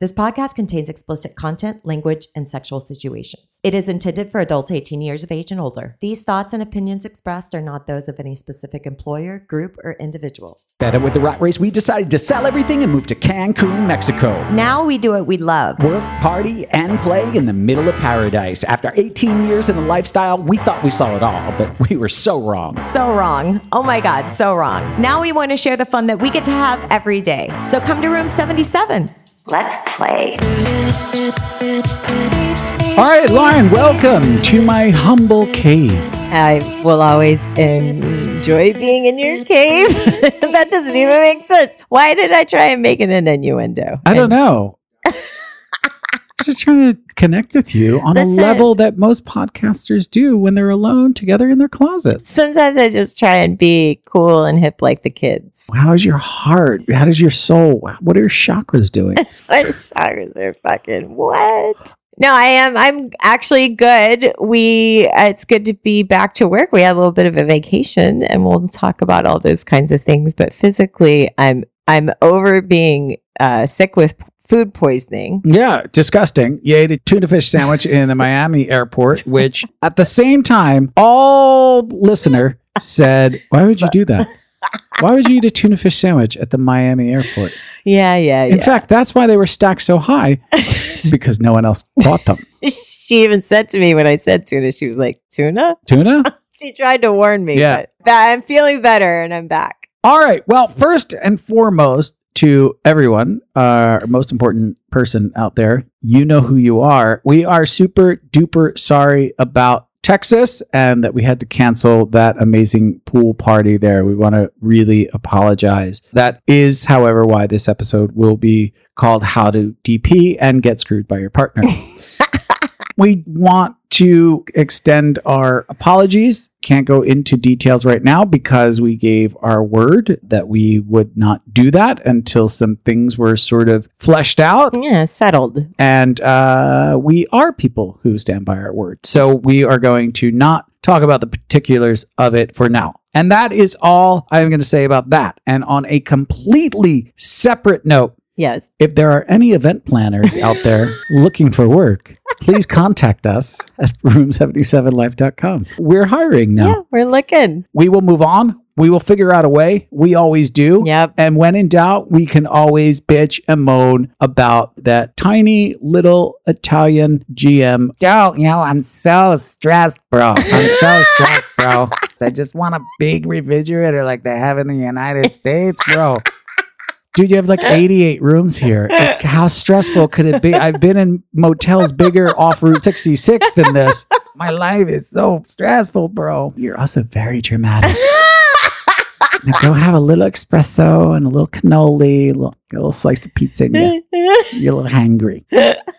This podcast contains explicit content, language, and sexual situations. It is intended for adults 18 years of age and older. These thoughts and opinions expressed are not those of any specific employer, group, or individual. Fed up with the rat race, we decided to sell everything and move to Cancun, Mexico. Now we do what we love. Work, party, and play in the middle of paradise. After 18 years in the lifestyle, we thought we saw it all, but we were so wrong. So wrong. Oh my God, so wrong. Now we want to share the fun that we get to have every day. So come to room 77. Let's play. All right, Lauren, welcome to my humble cave. I will always enjoy being in your cave. that doesn't even make sense. Why did I try and make it an innuendo? I don't know. Just trying to connect with you on Listen. a level that most podcasters do when they're alone together in their closets. Sometimes I just try and be cool and hip like the kids. How is your heart? How does your soul? What are your chakras doing? My chakras are fucking what? No, I am. I'm actually good. We. Uh, it's good to be back to work. We had a little bit of a vacation, and we'll talk about all those kinds of things. But physically, I'm. I'm over being uh, sick with food poisoning. Yeah, disgusting. You ate a tuna fish sandwich in the Miami airport, which at the same time, all listener said, Why would you do that? Why would you eat a tuna fish sandwich at the Miami airport? Yeah, yeah, In fact, that's why they were stacked so high because no one else bought them. she even said to me when I said tuna, she was like, "Tuna." Tuna? She tried to warn me. Yeah. but I'm feeling better, and I'm back. All right. Well, first and foremost, to everyone, our most important person out there, you know who you are. We are super duper sorry about Texas and that we had to cancel that amazing pool party there. We want to really apologize. That is, however, why this episode will be called How to DP and Get Screwed by Your Partner. we want to extend our apologies. Can't go into details right now because we gave our word that we would not do that until some things were sort of fleshed out. Yeah, settled. And uh, we are people who stand by our word. So we are going to not talk about the particulars of it for now. And that is all I'm going to say about that. And on a completely separate note, Yes. if there are any event planners out there looking for work, please contact us at room77life.com. We're hiring now. Yeah, we're looking. We will move on. We will figure out a way. We always do. Yep. And when in doubt, we can always bitch and moan about that tiny little Italian GM. Yo, you know, I'm so stressed, bro. I'm so stressed, bro. I just want a big refrigerator like they have in the United States, bro. Dude, you have like 88 rooms here. Like, how stressful could it be? I've been in motels bigger off Route 66 than this. My life is so stressful, bro. You're also very dramatic. Now go have a little espresso and a little cannoli, a little, a little slice of pizza, and you, you're a little hangry.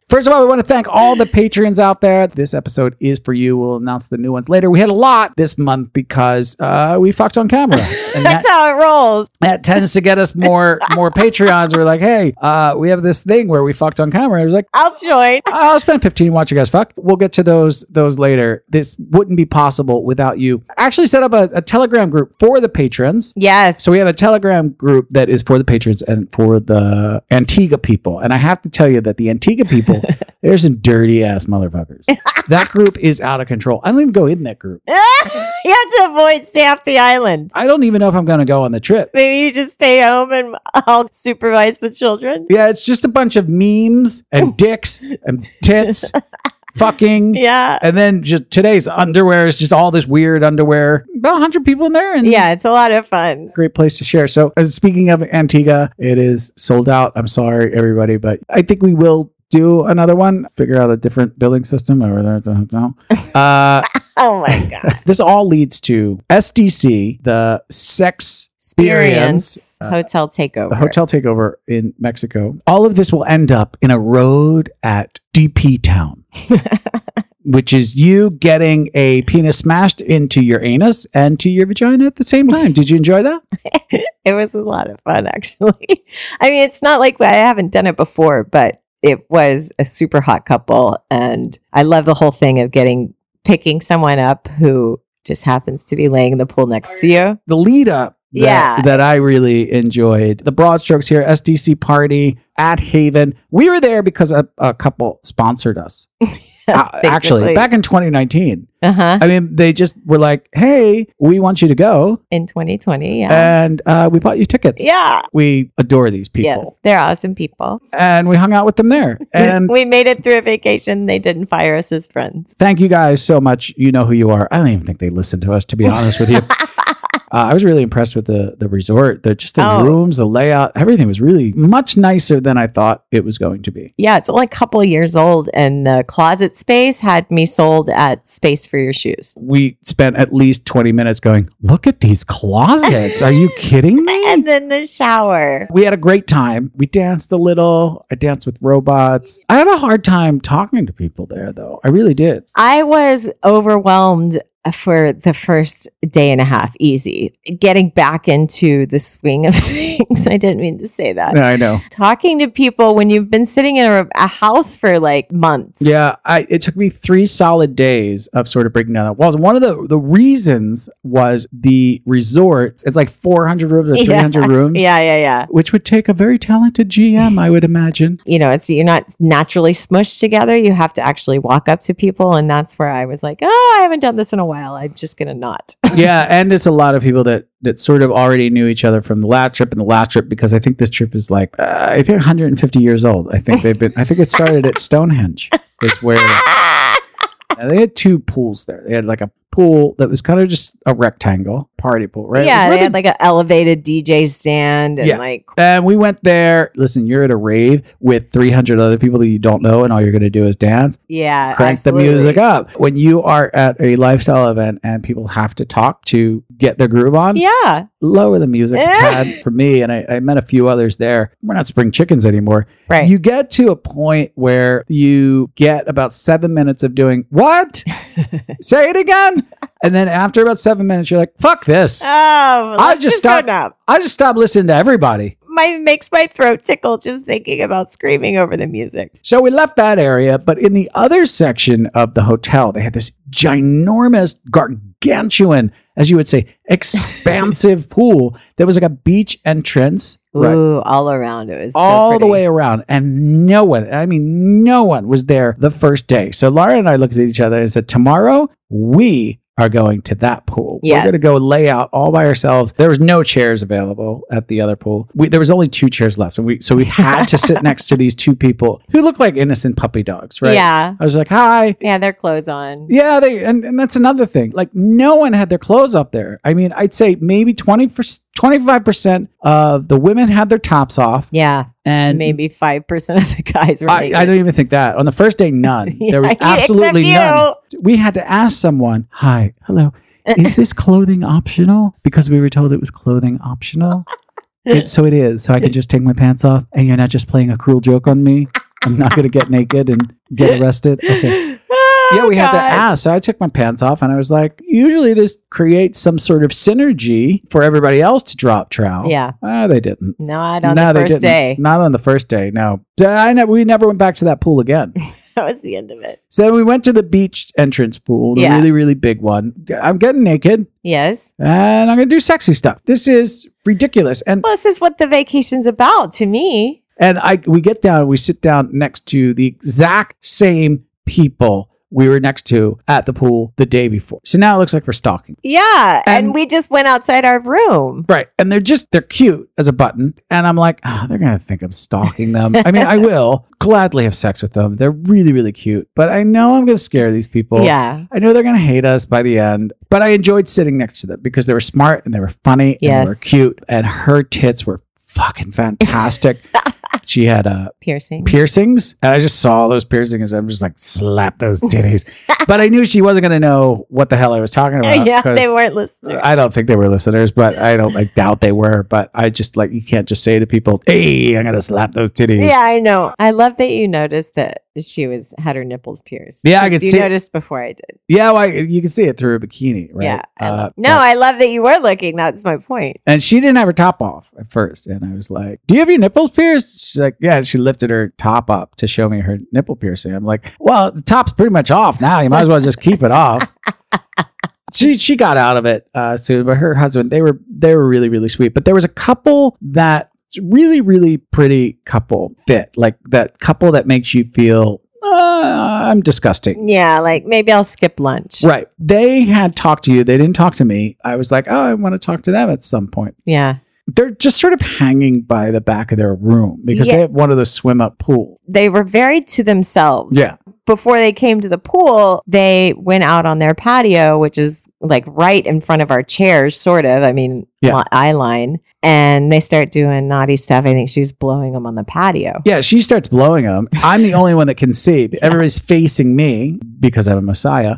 First of all, we want to thank all the patrons out there. This episode is for you. We'll announce the new ones later. We had a lot this month because uh, we fucked on camera, and that, That's how it rolls. that tends to get us more more Patreons. We're like, hey, uh, we have this thing where we fucked on camera. I was like, I'll join. I'll spend 15 watching watch you guys fuck. We'll get to those those later. This wouldn't be possible without you. I actually set up a, a Telegram group for the patrons. Yes. So we have a Telegram group that is for the patrons and for the Antigua people. And I have to tell you that the Antigua people, they're some dirty ass motherfuckers. that group is out of control. I don't even go in that group. you have to avoid off the island. I don't even know if I'm going to go on the trip. Maybe you just stay home and I'll supervise the children. Yeah, it's just a bunch of memes and dicks and tits, fucking. Yeah. And then just today's underwear is just all this weird underwear. About 100 people in there. And Yeah, it's a lot of fun. great place to share. So, as speaking of Antigua, it is sold out. I'm sorry, everybody, but I think we will do another one. Figure out a different billing system over there at the hotel. Uh, Oh my God. this all leads to SDC, the sex experience, Experience uh, hotel takeover. the hotel takeover in Mexico. All of this will end up in a road at DP Town. Which is you getting a penis smashed into your anus and to your vagina at the same time. Did you enjoy that? It was a lot of fun, actually. I mean, it's not like I haven't done it before, but it was a super hot couple. And I love the whole thing of getting, picking someone up who just happens to be laying in the pool next to you. the lead up that, Yeah. that I really enjoyed. The broad strokes here, SDC party at Haven. We were there because a, a couple sponsored us. Uh, actually, back in 2019. uh huh. I mean, they just were like, "Hey, we want you to go, In 2020, yeah. and uh, we bought you tickets." yeah. we adore these people, Yes, they're awesome people. and we hung out with them there. And we made it through a vacation. They didn't fire us as friends. thank you guys so much. You know who you are. I don't even think they listened to us, to be honest with you. Uh, I was really impressed with the the resort. The just the Oh. rooms, the layout, everything was really much nicer than I thought it was going to be. Yeah, it's only a couple of years old, and the closet space had me sold at Space for Your Shoes. We spent at least twenty minutes going, "Look at these closets! Are you kidding me?" And then the shower. We had a great time. We danced a little. I danced with robots. I had a hard time talking to people there, though. I really did. I was overwhelmed for the first day and a half, easy. Getting back into the swing of things. I didn't mean to say that. Yeah, I know. Talking to people when you've been sitting in a, a house for like months. Yeah, I, it took me three solid days of sort of breaking down the walls. One of the, the reasons was the resort. It's like 400 rooms or Yeah. 300 rooms. Yeah, yeah, yeah. Which would take a very talented GM, I would imagine. You know, it's you're not naturally smushed together. You have to actually walk up to people, and that's where I was like, "Oh, I haven't done this in a while. I'm just gonna not." yeah, and it's a lot of people that that sort of already knew each other from the last trip and the last trip because I think this trip is like uh, I think 150 years old. I think they've been. I think it started at Stonehenge. Is where they had two pools there. They had like a pool that was kind of just a rectangle party pool, right? Yeah, they the had like an elevated DJ stand and Yeah. like And we went there. Listen, you're at a rave with 300 other people that you don't know, and all you're going to do is dance. yeah, Crank absolutely. the music up. When you are at a lifestyle event and people have to talk to get their groove on, Yeah, lower the music for me. And I, I met a few others there. We're not spring chickens anymore. right. You get to a point where you get about seven minutes of doing what? Say it again. And then after about seven minutes, you're like, fuck this. oh, I just just, stopped- I just stopped listening to everybody. My makes my throat tickle just thinking about screaming over the music. So we left that area, but in the other section of the hotel, they had this ginormous, gargantuan, as you would say, expansive pool that was like a beach entrance. Right. Ooh, all around it was so all the way around, and no one, I mean, no one was there the first day. So Laura and I looked at each other and said, Tomorrow, we are going to that pool. Yes. We're going to go lay out all by ourselves. There was no chairs available at the other pool. We, there was only two chairs left, and we so we had to sit next to these two people who looked like innocent puppy dogs, right? Yeah, I was like, "Hi." yeah, their clothes on. Yeah, they and, and that's another thing. Like no one had their clothes up there. I mean, I'd say maybe 20 25% of the women had their tops off Yeah, and maybe five percent of the guys were. I. I don't even think that. On the first day, none. there was absolutely none. We had to ask someone, hi, hello, is this clothing optional? Because we were told it was clothing optional. It- so it is. So I can just take my pants off and you're not just playing a cruel joke on me. I'm not going to get naked and get arrested. Okay. Yeah, we had to ask. So I took my pants off and I was like, usually this creates some sort of synergy for everybody else to drop trout. Yeah, Ah, they didn't. not on no, the they first didn't. day. Not on the first day. No. I never, we never went back to that pool again. That was the end of it. So we went to the beach entrance pool, the Yeah. really, really big one. I'm getting naked Yes. and I'm going to do sexy stuff. This is ridiculous. And Well, this is what the vacation's about to me. and I we get down, we sit down next to the exact same people we were next to at the pool the day before. So now it looks like we're stalking. Yeah, and, And- we just went outside our room. Right. And they're just they're cute as a button. And I'm like, oh, they're gonna think I'm stalking them. I mean, I will gladly have sex with them. They're really, really cute. But I know I'm gonna scare these people. Yeah. I know they're going to hate us by the end, but I enjoyed sitting next to them because they were smart and they were funny and they were cute and her tits were fucking fantastic. she had uh, Piercing. piercings and I just saw those piercings. I'm just like, slap those titties. but I knew she wasn't going to know what the hell I was talking about. yeah, they weren't listeners. I don't think they were listeners, but I don't, I doubt they were. But I just like, you can't just say to people, hey, I'm going to slap those titties. Yeah, I know. I love that you noticed that she was had her nipples pierced. Yeah, I could you see- noticed before I did. Yeah, well, you can see it through a bikini, right? Yeah. I Uh, no, I love that you were looking. That's my point. And she didn't have her top off at first. And I was like, Do you have your nipples pierced? She's like, Yeah. And she lifted her top up to show me her nipple piercing. I'm like, Well, the top's pretty much off now. You might as well just keep it off. she she got out of it uh, soon, but her husband they were they were really really sweet. But there was a couple that really really pretty couple fit like that couple that makes you feel uh, I'm disgusting. Yeah, like maybe I'll skip lunch. Right. They had talked to you. They didn't talk to me. I was like, oh, I want to talk to them at some point. Yeah. They're just sort of hanging by the back of their room because Yeah. they have one of those swim up pools. They were very to themselves. Yeah. Before they came to the pool, they went out on their patio, which is like right in front of our chairs, sort of. I mean, Yeah. eye line. And they start doing naughty stuff. I think she's blowing them on the patio. Yeah, she starts blowing them. I'm the only one that can see. Everybody's facing me because I'm a messiah.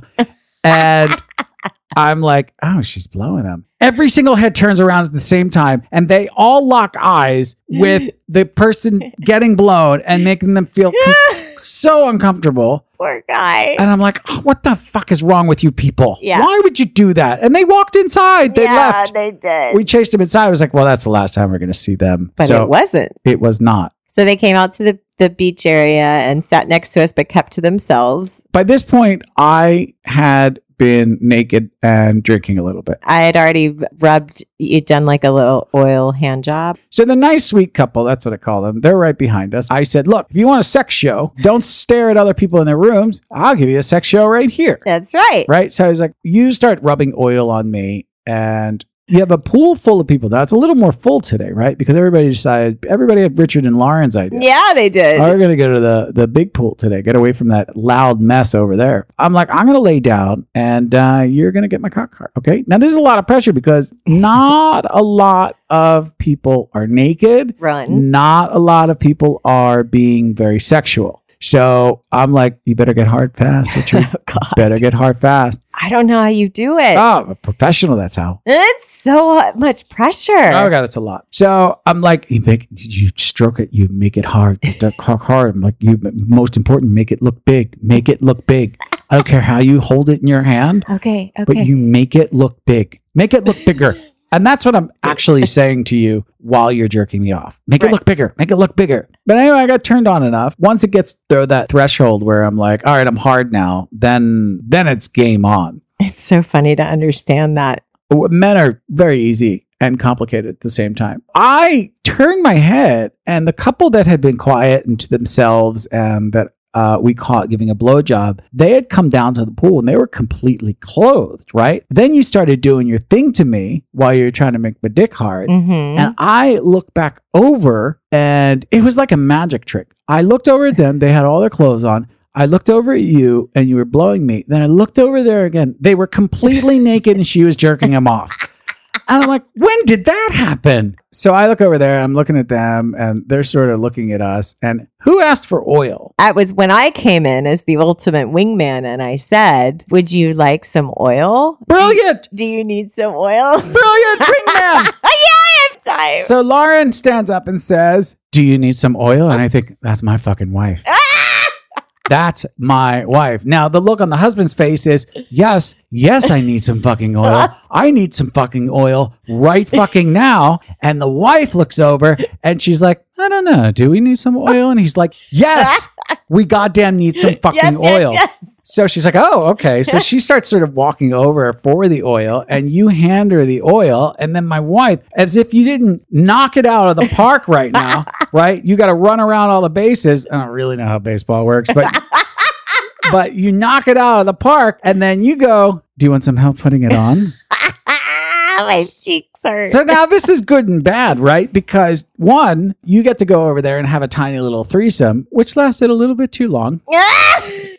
And I'm like, oh, she's blowing them. Every single head turns around at the same time and they all lock eyes with the person getting blown and making them feel com- so uncomfortable. Poor guy. And I'm like, oh, what the fuck is wrong with you people? Yeah. Why would you do that? And they walked inside. They yeah, left. they did. We chased them inside. I was like, well, that's the last time we're going to see them. but so it wasn't. it was not. So they came out to the, the beach area and sat next to us, but kept to themselves. By this point, I had been naked and drinking a little bit. I had already rubbed, you'd done like a little oil hand job. So the nice, sweet couple, that's what I call them, they're right behind us. I said, look, if you want a sex show, don't stare at other people in their rooms. I'll give you a sex show right here. That's right. Right? So I was like, you start rubbing oil on me and you have a pool full of people. That's a little more full today, right? Because everybody decided, everybody had Richard and Lauren's idea. Yeah, they did. We're gonna go to the the big pool today. Get away from that loud mess over there. I'm like, I'm gonna lay down, and uh, you're gonna get my cock hard. Okay. Now there's a lot of pressure because not a lot of people are naked. Run. Not a lot of people are being very sexual. So I'm like, you better get hard fast, Richard. Oh, God. better get hard fast. I don't know how you do it. Oh, a professional. That's how. it's so uh, much pressure. Oh god, it's a lot. So I'm like, you make you stroke it, you make it hard, Get hard. I'm like, you most important, make it look big, make it look big. I don't care how you hold it in your hand, Okay. Okay. but you make it look big, make it look bigger. And that's what I'm actually saying to you while you're jerking me off. Make Right. it look bigger, make it look bigger. But anyway, I got turned on enough. Once it gets through that threshold where I'm like, all right, I'm hard now, then then it's game on. it's so funny to understand that. men are very easy and complicated at the same time. I turned my head, and the couple that had been quiet and to themselves and that uh, we caught giving a blowjob, they had come down to the pool and they were completely clothed, right? Then you started doing your thing to me while you were trying to make my dick hard. Mm-hmm. And I looked back over and it was like a magic trick. I looked over at them, they had all their clothes on. I looked over at you and you were blowing me. Then I looked over there again. They were completely naked and she was jerking them off. And I'm like, when did that happen? So I look over there, I'm looking at them and they're sort of looking at us. And who asked for oil? That was when I came in as the ultimate wingman and I said, Would you like some oil? Brilliant! Do you need some oil? Brilliant wingman! yeah, I have time. So Lauren stands up and says, Do you need some oil? And I think, That's my fucking wife. That's my wife. Now, the look on the husband's face is, Yes, yes, I need some fucking oil. I need some fucking oil right fucking now. And the wife looks over and she's like, I don't know. Do we need some oil? And he's like, Yes, we goddamn need some fucking yes, oil. Yes, yes. So she's like, oh, okay. So she starts sort of walking over for the oil, and you hand her the oil. And then my wife, as if you didn't knock it out of the park right now, right? You got to run around all the bases. I don't really know how baseball works, but. But you knock it out of the park and then you go, Do you want some help putting it on? my cheeks hurt. So now this is good and bad, right? Because one, you get to go over there and have a tiny little threesome, which lasted a little bit too long.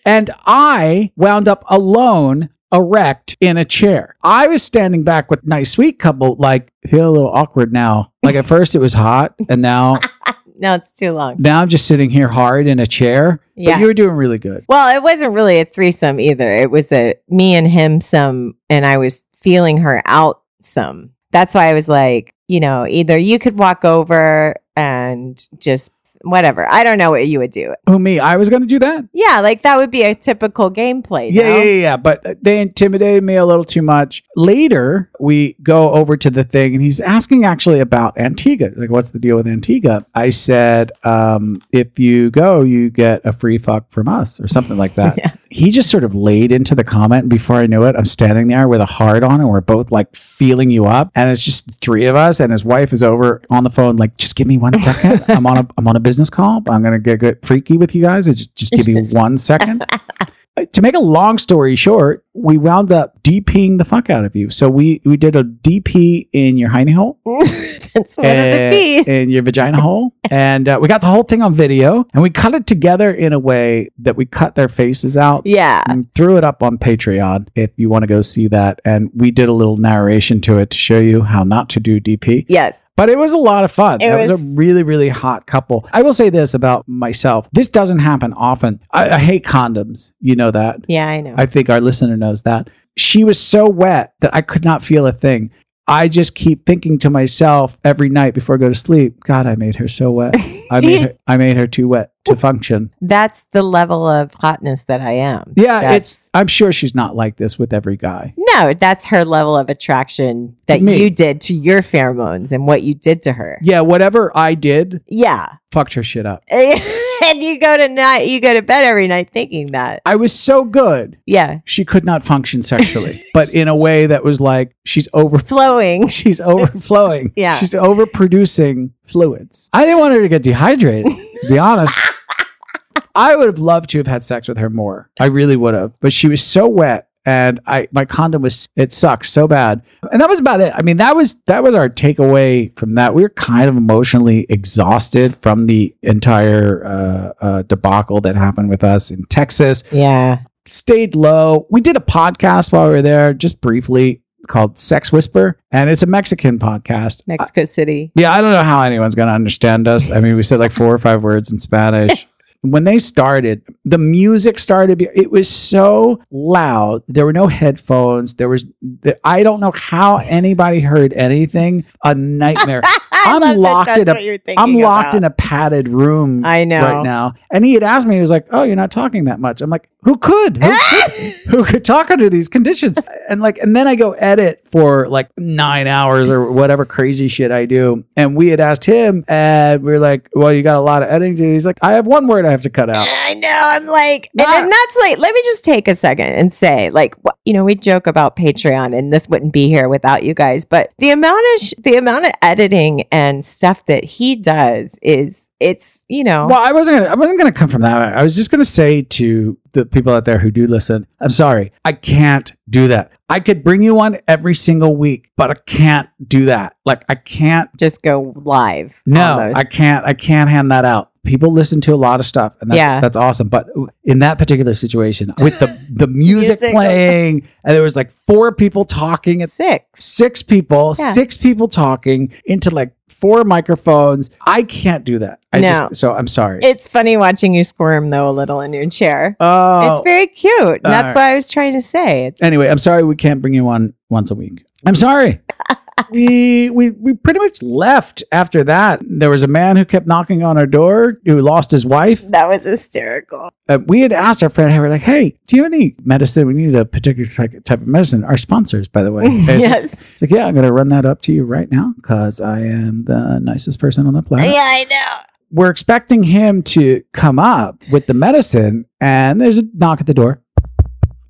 And I wound up alone, erect in a chair. I was standing back with nice sweet couple, like feel a little awkward now. Like at first it was hot, and now no, it's too long. now I'm just sitting here hard in a chair. Yeah. But you were doing really good. Well, it wasn't really a threesome either. It was a me and him some, and I was feeling her out some. That's why I was like, you know, either you could walk over and just whatever. I don't know what you would do. Who me? I was going to do that. Yeah, like that would be a typical gameplay. Yeah, no? yeah, yeah, yeah. But they intimidated me a little too much. Later, we go over to the thing, and he's asking actually about Antigua. Like, what's the deal with Antigua? I said, um, if you go, you get a free fuck from us, or something like that. Yeah. He just sort of laid into the comment. Before I knew it, I'm standing there with a hard on, and we're both like feeling you up. And it's just three of us, and his wife is over on the phone, like, just give me one second. I'm on a I'm on a business call. I'm gonna get, get freaky with you guys. Just just give me one second. To make a long story short, we wound up DPing the fuck out of you. So we we did a DP in your hiney hole That's one of the P. in your vagina hole, and uh, we got the whole thing on video, and we cut it together in a way that we cut their faces out. Yeah. And threw it up on Patreon if you want to go see that. And we did a little narration to it to show you how not to do DP. Yes. But it was a lot of fun. It It was, was- a really, really hot couple. I will say this about myself. This doesn't happen often. I, I hate condoms. You know that. Yeah, I know. I think our listener knows that. She was so wet that I could not feel a thing. I just keep thinking to myself every night before I go to sleep, God, I made her so wet. I made her I made her too wet to function. That's the level of hotness that I am. Yeah, That's- it's I'm sure she's not like this with every guy. No, that's her level of attraction that Me. you did to your pheromones and what you did to her. Yeah, whatever I did Yeah. fucked her shit up. and you go to night you go to bed every night thinking that. I was so good. Yeah. She could not function sexually, but in a way that was like she's overflowing. She's overflowing. Yeah. She's overproducing fluids. I didn't want her to get dehydrated, to be honest. I would have loved to have had sex with her more. I really would have. But she was so wet and I my condom was it sucked so bad. And that was about it. I mean, that was that was our takeaway from that. We were kind of emotionally exhausted from the entire uh, uh, debacle that happened with us in Texas Yeah. stayed low. We did a podcast while we were there, just briefly, called Sex Whisper, and it's a Mexican podcast. Mexico City. Yeah, I don't know how anyone's going to understand us. I mean, we said like four or five words in Spanish. When they started, the music started. It was so loud. There were no headphones. There was. I don't know how anybody heard anything. A nightmare. I'm locked in a- what you're thinking I'm locked about. in a padded room I know. right now. And he had asked me, he was like, Oh, you're not talking that much. I'm like, Who could? Who could, who could talk under these conditions? And like, and then I go edit for like nine hours or whatever crazy shit I do. And we had asked him, and we are like, Well, you got a lot of editing to do. He's like, I have one word I have to cut out. I know. I'm like, and, and that's like, let me just take a second and say, like, you know, we joke about Patreon, and this wouldn't be here without you guys. But the amount of sh- the amount of editing and stuff that he does is, it's, you know, Well, I wasn't gonna I wasn't gonna come from that. I was just gonna say to the people out there who do listen, I'm sorry. I can't do that. I could bring you on every single week, but I can't do that. Like I can't just go live. No, almost. I can't. I can't hand that out. People listen to a lot of stuff, and that's Yeah. that's awesome. But in that particular situation, with the the music, Music. playing, and there was like four people talking, at Six. six people, Yeah. six people talking into like four microphones. I can't do that. I No. just so I'm sorry. It's funny watching you squirm though a little in your chair. oh, it's very cute. That's All what I was trying to say. It's anyway, I'm sorry we can't bring you on once a week. I'm sorry. we we we pretty much left after that. There was a man who kept knocking on our door who lost his wife. that was hysterical. uh, we had asked our friend, hey, we're like, hey, do you have any medicine? We need a particular type of medicine. Our sponsors, by the way. Yes. like, yeah, I'm going to run that up to you right now because I am the nicest person on the planet. Yeah, I know. We're expecting him to come up with the medicine, and there's a knock at the door.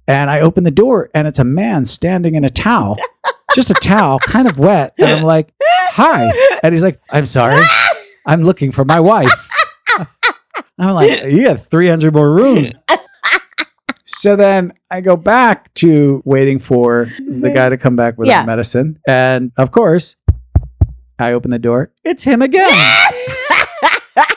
And I open the door, and it's a man standing in a towel, just a towel, kind of wet. And I'm like, hi. And he's like, I'm sorry. I'm looking for my wife. I'm like, you got 300 more rooms. So then I go back to waiting for the guy to come back with Yeah. the medicine. And of course, I open the door. It's him again.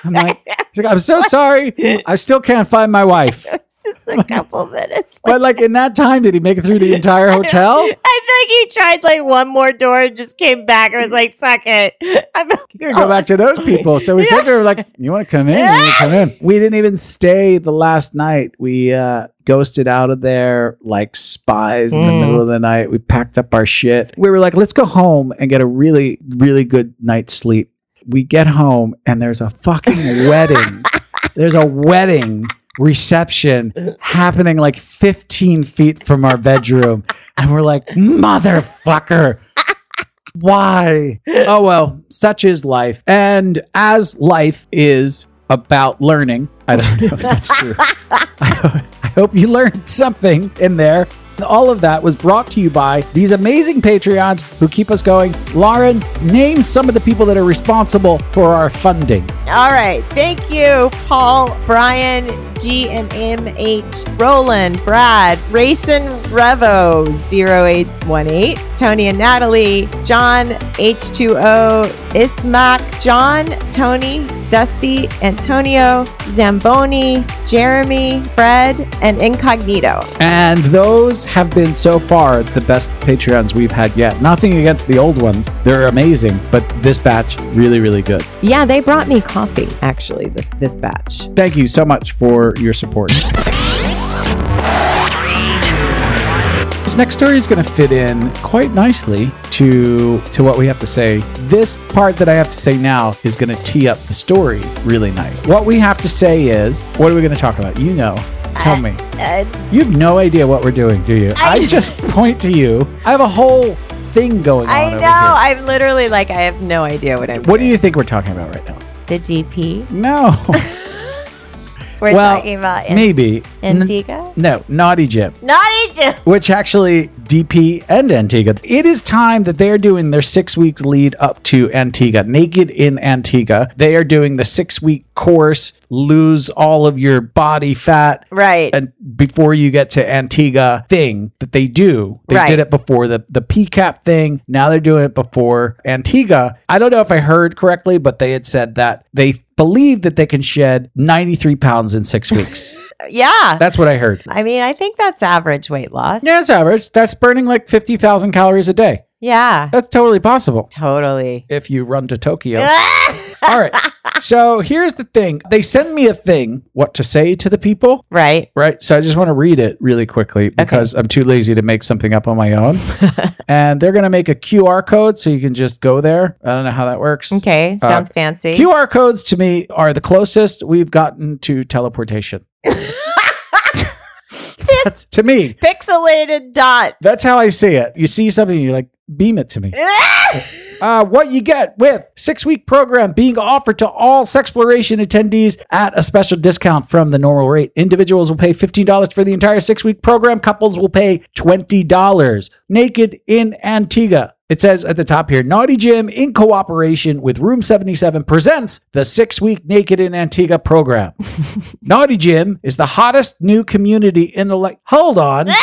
I'm like, he's like, I'm so sorry. I still can't find my wife. it's just a couple minutes. But like in that time, did he make it through the entire hotel? I think he tried like one more door and just came back I was like, fuck it. I'm You're gonna go back to those people. So we said to her, like, you want to come in? You want to come in? We didn't even stay the last night. We uh, ghosted out of there like spies in the Mm. middle of the night. We packed up our shit. We were like, let's go home and get a really, really good night's sleep. We get home and there's a fucking wedding. There's a wedding reception happening like 15 feet from our bedroom. And we're like, motherfucker. Why? Oh, well, such is life. And as life is about learning, I don't know if that's true. I, hope- you learned something in there. All of that was brought to you by these amazing Patreons who keep us going. Lauren, name some of the people that are responsible for our funding. All right. Thank you, Paul, Brian, G and MH, Roland, Brad, Rayson Revo, 0818, Tony and Natalie, John, H2O, Ismac, John, Tony, Dusty, Antonio, Zamboni, Jeremy, Fred, and Incognito. And those have been so far the best Patreons we've had yet. Nothing against the old ones. They're amazing, but this batch really really good. Yeah, they brought me coffee actually this this batch. Thank you so much for your support. This next story is going to fit in quite nicely to to what we have to say. This part that I have to say now is going to tee up the story really nice. What we have to say is, what are we going to talk about? You know. Tell me. Uh, You have no idea what we're doing, do you? I, I- just point to you. I have a whole thing going on. I know. I'm literally like I have no idea what I'm What do doing. you think we're talking about right now? the GP? No. We're well, talking about An- maybe. N- Antigua? no, Naughty Gym. Naughty Gym. which actually DP and Antigua. It is time that they're doing their six weeks lead up to Antigua, Naked in Antigua. They are doing the six week course, lose all of your body fat. Right. And before you get to Antigua thing that they do, they Right. did it before the the PCAP thing. Now they're doing it before Antigua. I don't know if I heard correctly, but they had said that they believe that they can shed 93 pounds in six weeks. yeah. That's what I heard. I mean, I think that's average weight loss. Yeah, it's average. That's burning like 50,000 calories a day. Yeah. That's totally possible Totally. if you run to Tokyo. All right. So here's the thing they send me a thing, what to say to the people. right. Right. So I just want to read it really quickly because I'm too lazy to make something up on my own. and they're going to make a QR code so you can just go there. I don't know how that works. Okay. Uh, Sounds fancy. QR codes to me are the closest we've gotten to teleportation. That's to me. Pixelated dot. That's how I see it. You see something, you're like, beam it to me. Uh, what you get with six week program being offered to all Sexploration attendees at a special discount from the normal rate. Individuals will pay $15 for the entire six week program. Couples will pay $20. Naked in Antigua. It says at the top here, Naughty Gym in cooperation with Room 77 presents the six week Naked in Antigua program. Naughty Gym is the hottest new community in the like. Hold on.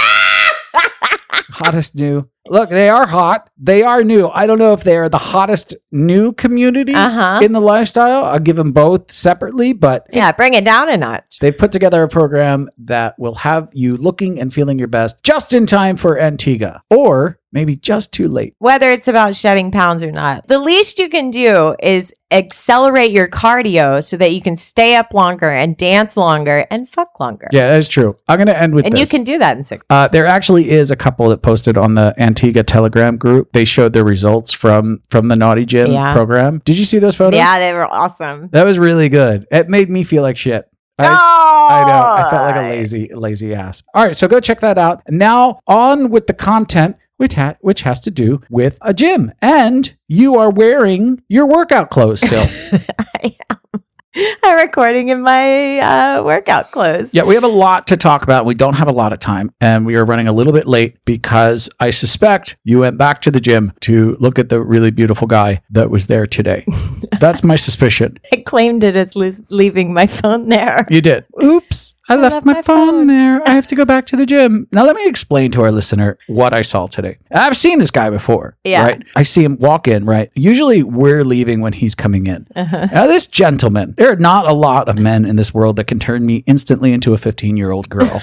hottest new. Look, they are hot. They are new. I don't know if they are the hottest new community Uh-huh. in the lifestyle. I'll give them both separately, but Yeah. Bring it down a notch. they've put together a program that will have you looking and feeling your best just in time for Antigua, or maybe just too late. Whether it's about shedding pounds or not, the least you can do is accelerate your cardio so that you can stay up longer and dance longer and fuck longer. Yeah, that is true. I'm going to end with And this. you can do that in six. Uh, there actually is a couple that posted on the Antigua Telegram group. They showed their results from from the Naughty Gym Yeah. program. Did you see those photos? yeah, they were awesome. that was really good. It made me feel like shit. I, I know. I felt like a lazy lazy ass. All right, so go check that out. Now on with the content. Which, ha- which has to do with a gym. And you are wearing your workout clothes still. I'm recording in my uh, workout clothes. Yeah, we have a lot to talk about. We don't have a lot of time, and we are running a little bit late because I suspect you went back to the gym to look at the really beautiful guy that was there today. That's my suspicion. I claimed it as lo- leaving my phone there. You did. Oops. I left, my, phone, there. I have to go back to the gym. Now, let me explain to our listener what I saw today. I've seen this guy before. Yeah. Right. I see him walk in, right? Usually we're leaving when he's coming in. Uh-huh. Now, this gentleman, there are not a lot of men in this world that can turn me instantly into a 15 year old girl.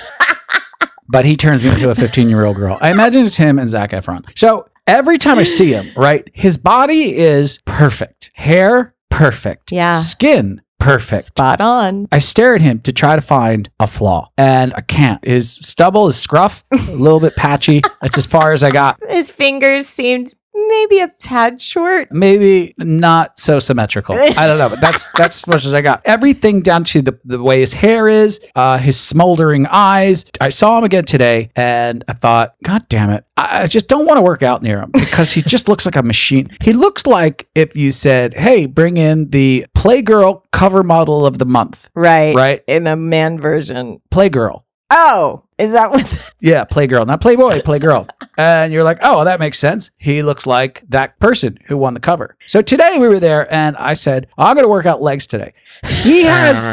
but he turns me into a 15 year old girl. I imagine it's him and Zac Efron. So every time I see him, right, his body is perfect. Hair, perfect. Yeah. Skin, perfect. Spot on. I stare at him to try to find a flaw, and I can't. His stubble is scruff, a little bit patchy. That's as far as I got. His fingers seemed maybe a tad short. Maybe not so symmetrical. I don't know, but that's that's as much as I got. Everything down to the, the way his hair is, uh, his smoldering eyes. I saw him again today, and I thought, God damn it, I, I just don't want to work out near him because he just looks like a machine. He looks like if you said, "Hey, bring in the Playgirl cover model of the month." Right. Right. In a man version. Playgirl. Oh, is that what? Yeah, Playgirl, not Playboy, Playgirl. and you're like, oh, well, that makes sense. He looks like that person who won the cover. So today we were there and I said, I'm going to work out legs today. He has.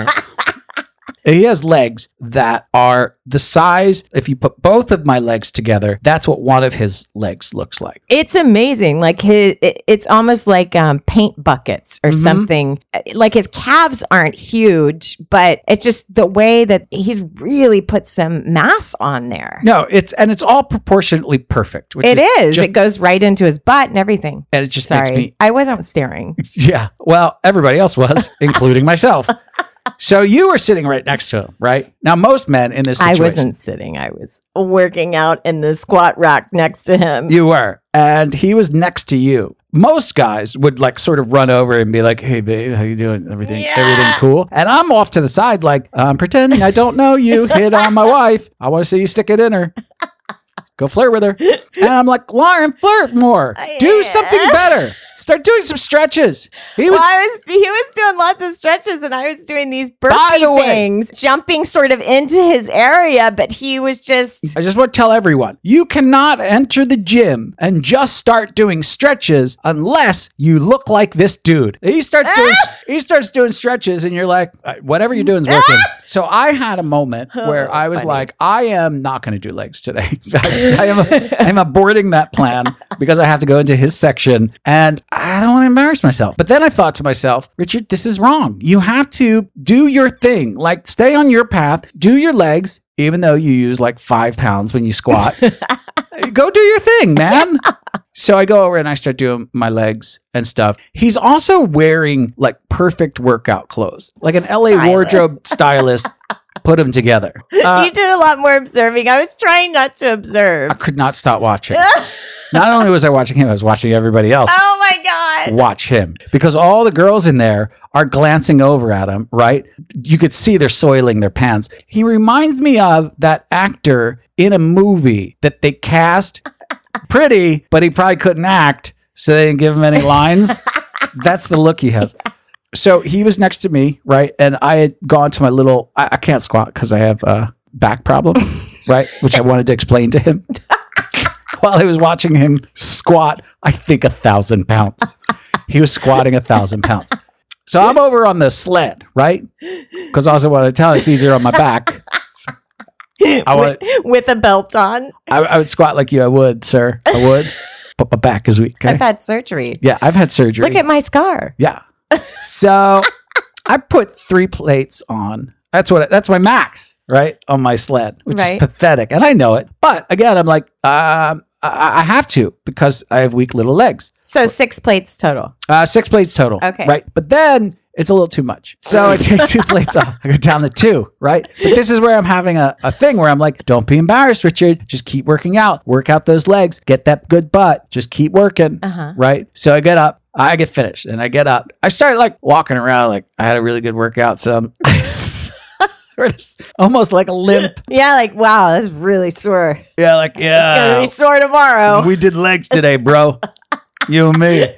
He has legs that are the size. If you put both of my legs together, that's what one of his legs looks like. It's amazing. Like his, it- it's almost like um, paint buckets or Mhm. something. Like his calves aren't huge, but it's just the way that he's really put some mass on there. No, it's and it's all proportionately perfect. Which It is. just- it goes right into his butt and everything. and it just Sorry, makes me I wasn't staring. Yeah. Well, everybody else was, including myself. So you were sitting right next to him, right? Now, most men in this situation. I wasn't sitting. I was working out in the squat rack next to him. You were, and he was next to you. Most guys would like sort of run over and be like, "Hey, babe, how you doing? Everything, Yeah. everything cool?" And I'm off to the side, like I'm pretending I don't know you. Hit on my wife. I want to see you stick it in her. Go flirt with her. And I'm like, Lauren, flirt more. Do something better. Start doing some stretches. He was well, I was he was doing lots of stretches and I was doing these burpee the way- things, jumping sort of into his area, but he was just I just want to tell everyone you cannot enter the gym and just start doing stretches unless you look like this dude. He starts doing he starts doing stretches and you're like "Uh, whatever you're doing is working. so I had a moment where I was funny. like I am not going to do legs today. I, I am I am aborting that plan because I have to go into his section and I don't want to embarrass myself. But then I thought to myself, Richard, this is wrong. You have to do your thing. Like stay on your path, do your legs, even though you use like five pounds when you squat. go do your thing, man. So I go over and I start doing my legs and stuff. He's also wearing like perfect workout clothes, like an LA Stylist. wardrobe stylist put them together. Uh, you did a lot more observing. I was trying not to observe. I could not stop watching. Not only was I watching him, I was watching everybody else oh my god. watch him because all the girls in there are glancing over at him, right? You could see they're soiling their pants. He reminds me of that actor in a movie that they cast pretty, but he probably couldn't act, so they didn't give him any lines. That's the look he has. So he was next to me, right? And I had gone to my little, I, I can't squat because I have a back problem, right? Which I wanted to explain to him while I was watching him squat, I think a thousand pounds. He was squatting a thousand pounds. So I'm over on the sled, right? Because I also want to tell it's easier on my back. I want, with, with a belt on. I, I would squat like you. I would, sir. I would. But my back is weak. Okay? I've had surgery. yeah, I've had surgery. Look at my scar. Yeah. So I put three plates on. That's what. That's my max, right, on my sled, which Right. is pathetic, and I know it. But again, I'm like, um, I, I have to because I have weak little legs. So six plates total. Uh, six plates total. Okay. Right, but then it's a little too much. So I take two plates off. I go down to two. Right, but this is where I'm having a, a thing where I'm like, don't be embarrassed, Richard. Just keep working out. Work out those legs. Get that good butt. Just keep working. Uh-huh. Right. So I get up. I get finished, and I get up. I start like walking around, like I had a really good workout. So I'm sort of almost like a limp. Yeah, like wow, that's really sore. Yeah, like yeah. It's yeah. gonna be sore tomorrow. We did legs today, bro. you and me.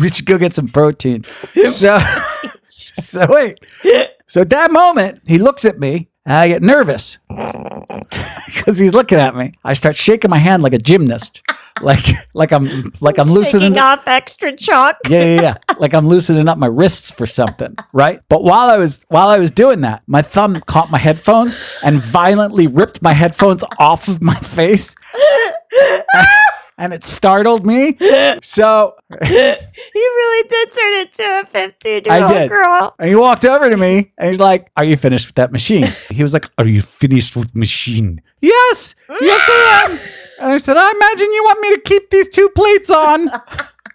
We should go get some protein. So, so wait. So at that moment, he looks at me and I get nervous because he's looking at me. I start shaking my hand like a gymnast, like like I'm like I'm loosening off extra chalk. yeah, yeah, yeah. Like I'm loosening up my wrists for something, right? But while I was while I was doing that, my thumb caught my headphones and violently ripped my headphones off of my face. and it startled me. So He really did turn into a 15 year old girl. and he walked over to me and he's like, Are you finished with that machine? He was like, Are you finished with machine? Yes, yes, I am. And I said, I imagine you want me to keep these two plates on.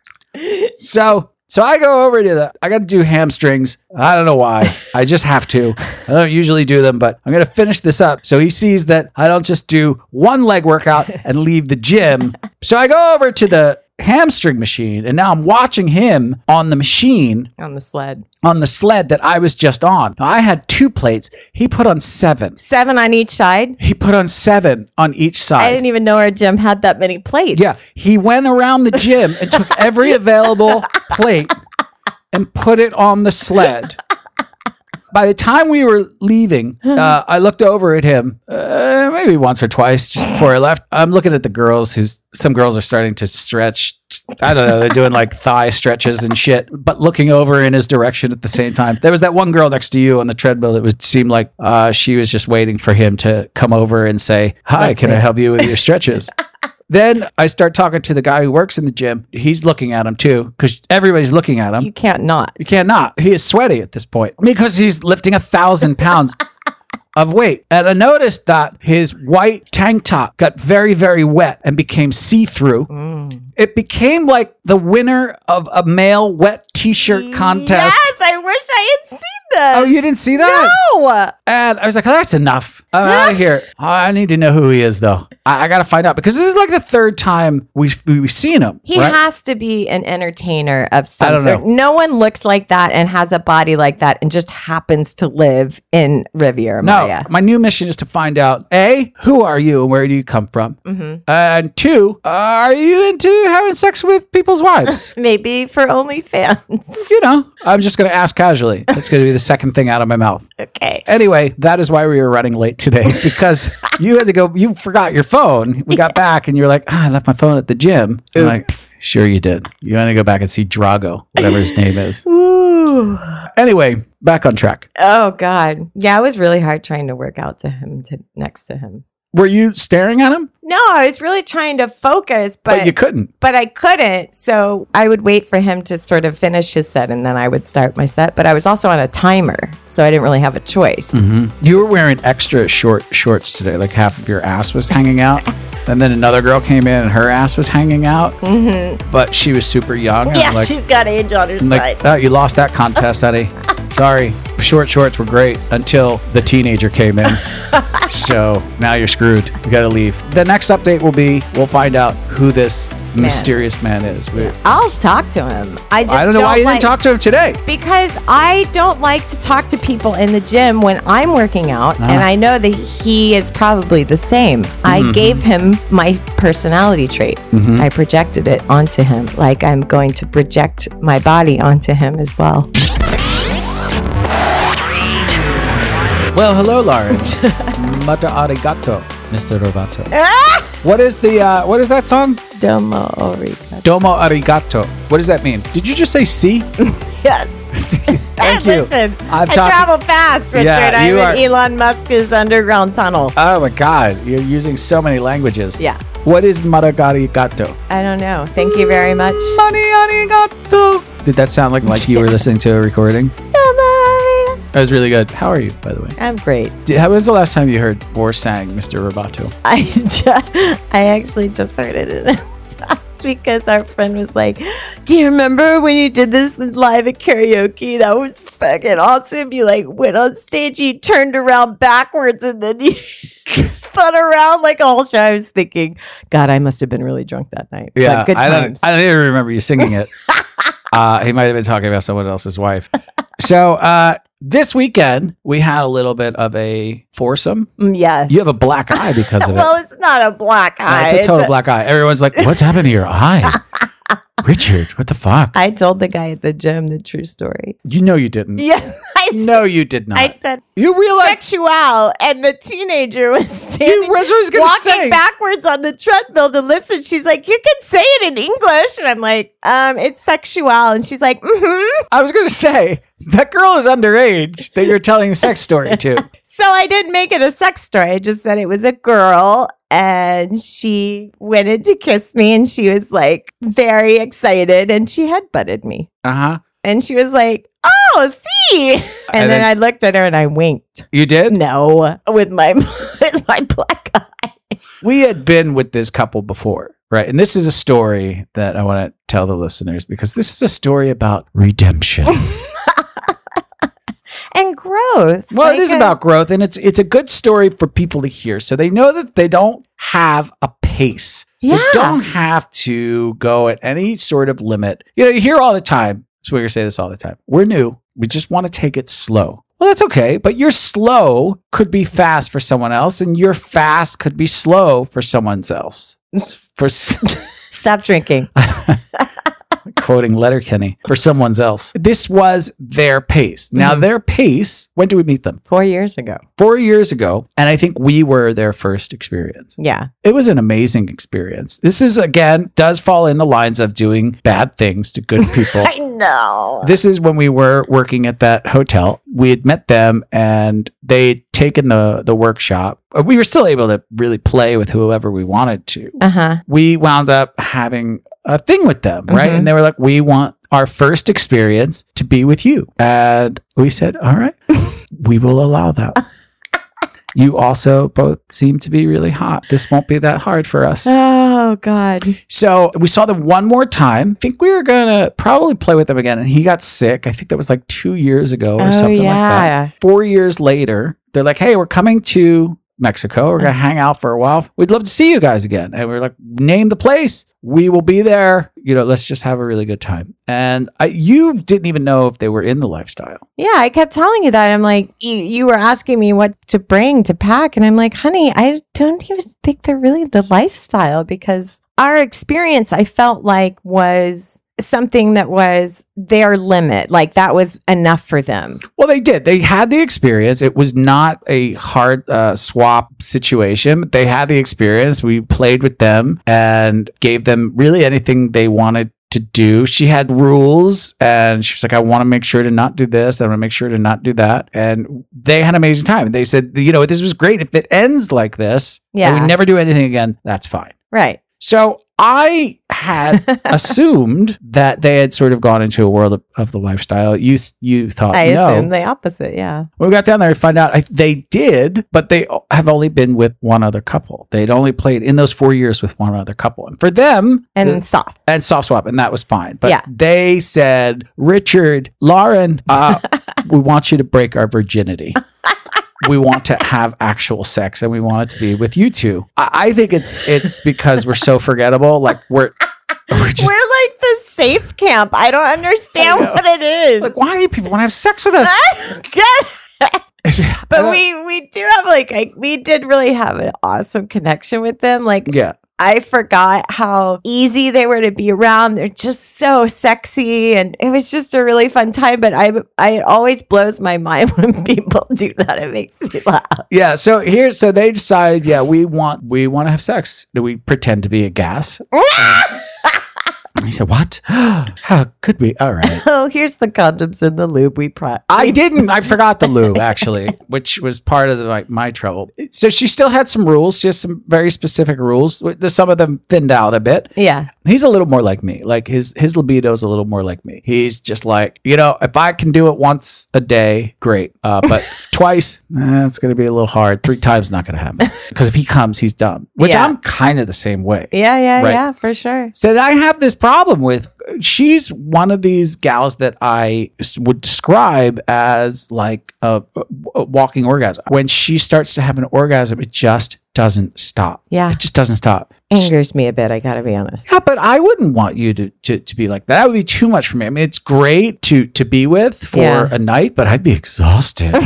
so so I go over to the I gotta do hamstrings. I don't know why. I just have to. I don't usually do them, but I'm gonna finish this up. So he sees that I don't just do one leg workout and leave the gym. So I go over to the hamstring machine and now I'm watching him on the machine On the sled. on the sled that I was just on. Now, I had two plates. He put on seven. Seven on each side. He put on seven on each side. I didn't even know our gym had that many plates. Yeah, he went around the gym and took every available plate and put it on the sled. By the time we were leaving, uh, I looked over at him uh, maybe once or twice just before I left. I'm looking at the girls who's some girls are starting to stretch. I don't know. They're doing like thigh stretches and shit, but looking over in his direction at the same time. There was that one girl next to you on the treadmill that was seemed like uh, she was just waiting for him to come over and say, "Hi, That's can I help you with your stretches?" Then I start talking to the guy who works in the gym. He's looking at him too because everybody's looking at him. You can't not. You can't not. He is sweaty at this point because he's lifting a thousand pounds of weight. And I noticed that his white tank top got very, very wet and became see through. Mm. It became like the winner of a male wet t shirt contest. Yes, I wish I had seen this. Oh, you didn't see that? No. And I was like, oh, that's enough. I'm out of here. Oh, I need to know who he is, though. I, I got to find out because this is like the third time we've, we've seen him. He right? has to be an entertainer of some sort. know. No one looks like that and has a body like that and just happens to live in Riviera No, Maya. my new mission is to find out A, who are you and where do you come from? Mm-hmm. And two, are you into having sex with people's wives? Maybe for OnlyFans. you know, I'm just going to ask casually. That's going to be the second thing out of my mouth. okay. Anyway, that is why we were running late today because you had to go, you forgot your phone. We got back and you were like, ah, I left my phone at the gym. I'm like, sure you did. You want to go back and see Drago, whatever his name is. Ooh. Anyway, back on track. Oh God. Yeah, it was really hard trying to work out to him to next to him. Were you staring at him? No, I was really trying to focus, But, but you couldn't. but I couldn't. So I would wait for him to sort of finish his set and then I would start my set. But I was also on a timer, so I didn't really have a choice. Mm-hmm. You were wearing extra short shorts today, like half of your ass was hanging out. And then another girl came in and her ass was hanging out, mm-hmm. but she was super young. and Yeah, like, she's got age on her I'm like, side. oh, you lost that contest, Eddie. Sorry. Short shorts were great until the teenager came in. so now you're screwed. You got to leave. The next update will be we'll find out who this mysterious man is. We- I'll talk to him. I just I don't know why you like, didn't talk to him today. because I don't like to talk to people in the gym when I'm working out, Ah. and I know that he is probably the same. I Mm-hmm. gave him my personality trait. I projected it onto him, like I'm going to project my body onto him as well. Well, hello, Lauren. Mata arigato, Mr. Roboto. What is the uh, what is that song? Domo origato. Domo arigato. What does that mean? Did you just say C? Yes. Thank you. Listen, I travel fast, Richard. Yeah, I'm you in Elon Musk's underground tunnel. Oh my God, you're using so many languages. Yeah. What is maragari gato? I don't know. Thank you very much. Money arigato. Did that sound like like you were listening to a recording? That was really good. How are you, by the way? I'm great. Did, how was the last time you heard or sang Mr. Roboto? I ju- I actually just heard it in because our friend was like, "Do you remember when you did this live at karaoke? That was fucking awesome. You like went on stage, you turned around backwards, and then you spun around like a whole show." I was thinking, God, I must have been really drunk that night. Good I times. don't, I don't even remember you singing it. uh, he might have been talking about someone else's wife. So uh, this weekend we had a little bit of a foursome. Mm, yes. You have a black eye because of it. well, it's not a black eye. it's a total It's a- black eye. Everyone's like, "What's happened to your eye, Richard? What the fuck?" I told the guy at the gym the true story. You know you didn't. Yeah, I said, No, you did not. I said you realize sexual, and the teenager was standing, you was walking say. backwards on the treadmill to listen. She's like, "You can say it in English," and I'm like, "Um, it's sexual," and she's like, "Mm-hmm." I was gonna say that girl is underage that you're telling a sex story to. So I didn't make it a sex story. I just said it was a girl, and she went in to kiss me, and she was like very excited, and she had butted me, Uh huh. and she was like, "Oh, see," and, And then, then- I looked at her and I winked. You did. No, with my with my black eye. We had been with this couple before, right? And this is a story that I want to tell the listeners because this is a story about redemption. and growth. Well, Like, it is about growth, and it's it's a good story for people to hear, so they know that they don't have a pace. Yeah. They don't have to go at any sort of limit. You know, you hear all the time. So we say this all the time. We're new. We just want to take it slow. Well, that's okay, but your slow could be fast for someone else, and your fast could be slow for someone else. For Stop drinking. quoting Letterkenny for someone's else. This was their pace. Now, Mhm. their pace, when did we meet them? Four years ago. Four years ago. And I think we were their first experience. Yeah. It was an amazing experience. This is, again, does fall in the lines of doing bad things to good people. I know. This is when we were working at that hotel. We had met them and they'd taken the, the workshop. We were still able to really play with whoever we wanted to. Uh huh. We wound up having a thing with them, right? Mhm. And they were like, we want our first experience to be with you. And we said, all right, we will allow that. You also both seem to be really hot. This won't be that hard for us. Oh God. So we saw them one more time. I think we were gonna probably play with them again, and he got sick. I think that was like two years ago or oh something like that. Four years later, they're like, "Hey, we're coming to Mexico. We're gonna mm-hmm. hang out for a while. We'd love to see you guys again." And we are like, "Name the place. We will be there. You know, let's just have a really good time." And I, you didn't even know if they were in the lifestyle. Yeah, I kept telling you that. I'm like, you, you were asking me what to bring to pack. And I'm like, honey, I don't even think they're really the lifestyle because our experience, I felt like, was something that was their limit. Like that was enough for them. Well, they did. They had the experience. It was not a hard uh, swap situation. But they had the experience. We played with them and gave them really anything they wanted to do. She had rules and she was like, I want to make sure to not do this. I want to make sure to not do that. And they had an amazing time. They said, you know, this was great. If it ends like this, and we never do anything again, that's fine. Right. So I had assumed that they had sort of gone into a world of, of the lifestyle. You you thought I no. assume the opposite. Yeah. When we got down there, we find out I, they did, but they have only been with one other couple. They'd only played in those four years with one other couple, and for them, And the- soft. and soft swap, and that was fine. But Yeah. they said, Richard, Lauren, uh, we want you to break our virginity. we want to have actual sex, and we want it to be with you two. I, I think it's it's because we're so forgettable. Like we're we're just we're like the safe camp. I don't understand I what it is. like, why do you people want to have sex with us? But we we do have like we did really have an awesome connection with them. Like yeah. I forgot how easy they were to be around. They're just so sexy, and it was just a really fun time. But I, I it always blows my mind when people do that. It makes me laugh. Yeah, so here so they decided, yeah, we want we want to have sex. Do we pretend to be a gas? And he said, "What? How could we? All right." Oh, here's the condoms and the lube we pro. I didn't. I forgot the lube actually, which was part of the, my, my trouble. So she still had some rules, just some very specific rules. Some of them thinned out a bit. Yeah, He's a little more like me. Like his his libido is a little more like me. He's just like you know, if I can do it once a day, great. Uh, but twice, eh, it's going to be a little hard. Three times, not going to happen. Because if he comes, he's done. Which Yeah. I'm kind of the same way. yeah, yeah, Right. yeah, for sure. So I have this problem with. She's one of these gals that I would describe as like a, a walking orgasm. When she starts to have an orgasm, it just doesn't stop. Yeah, It just doesn't stop. angers me a bit. I gotta be honest. Yeah, but I wouldn't want you to, to, to be like that. That would be too much for me. I mean, it's great to to be with for Yeah. a night, but I'd be exhausted.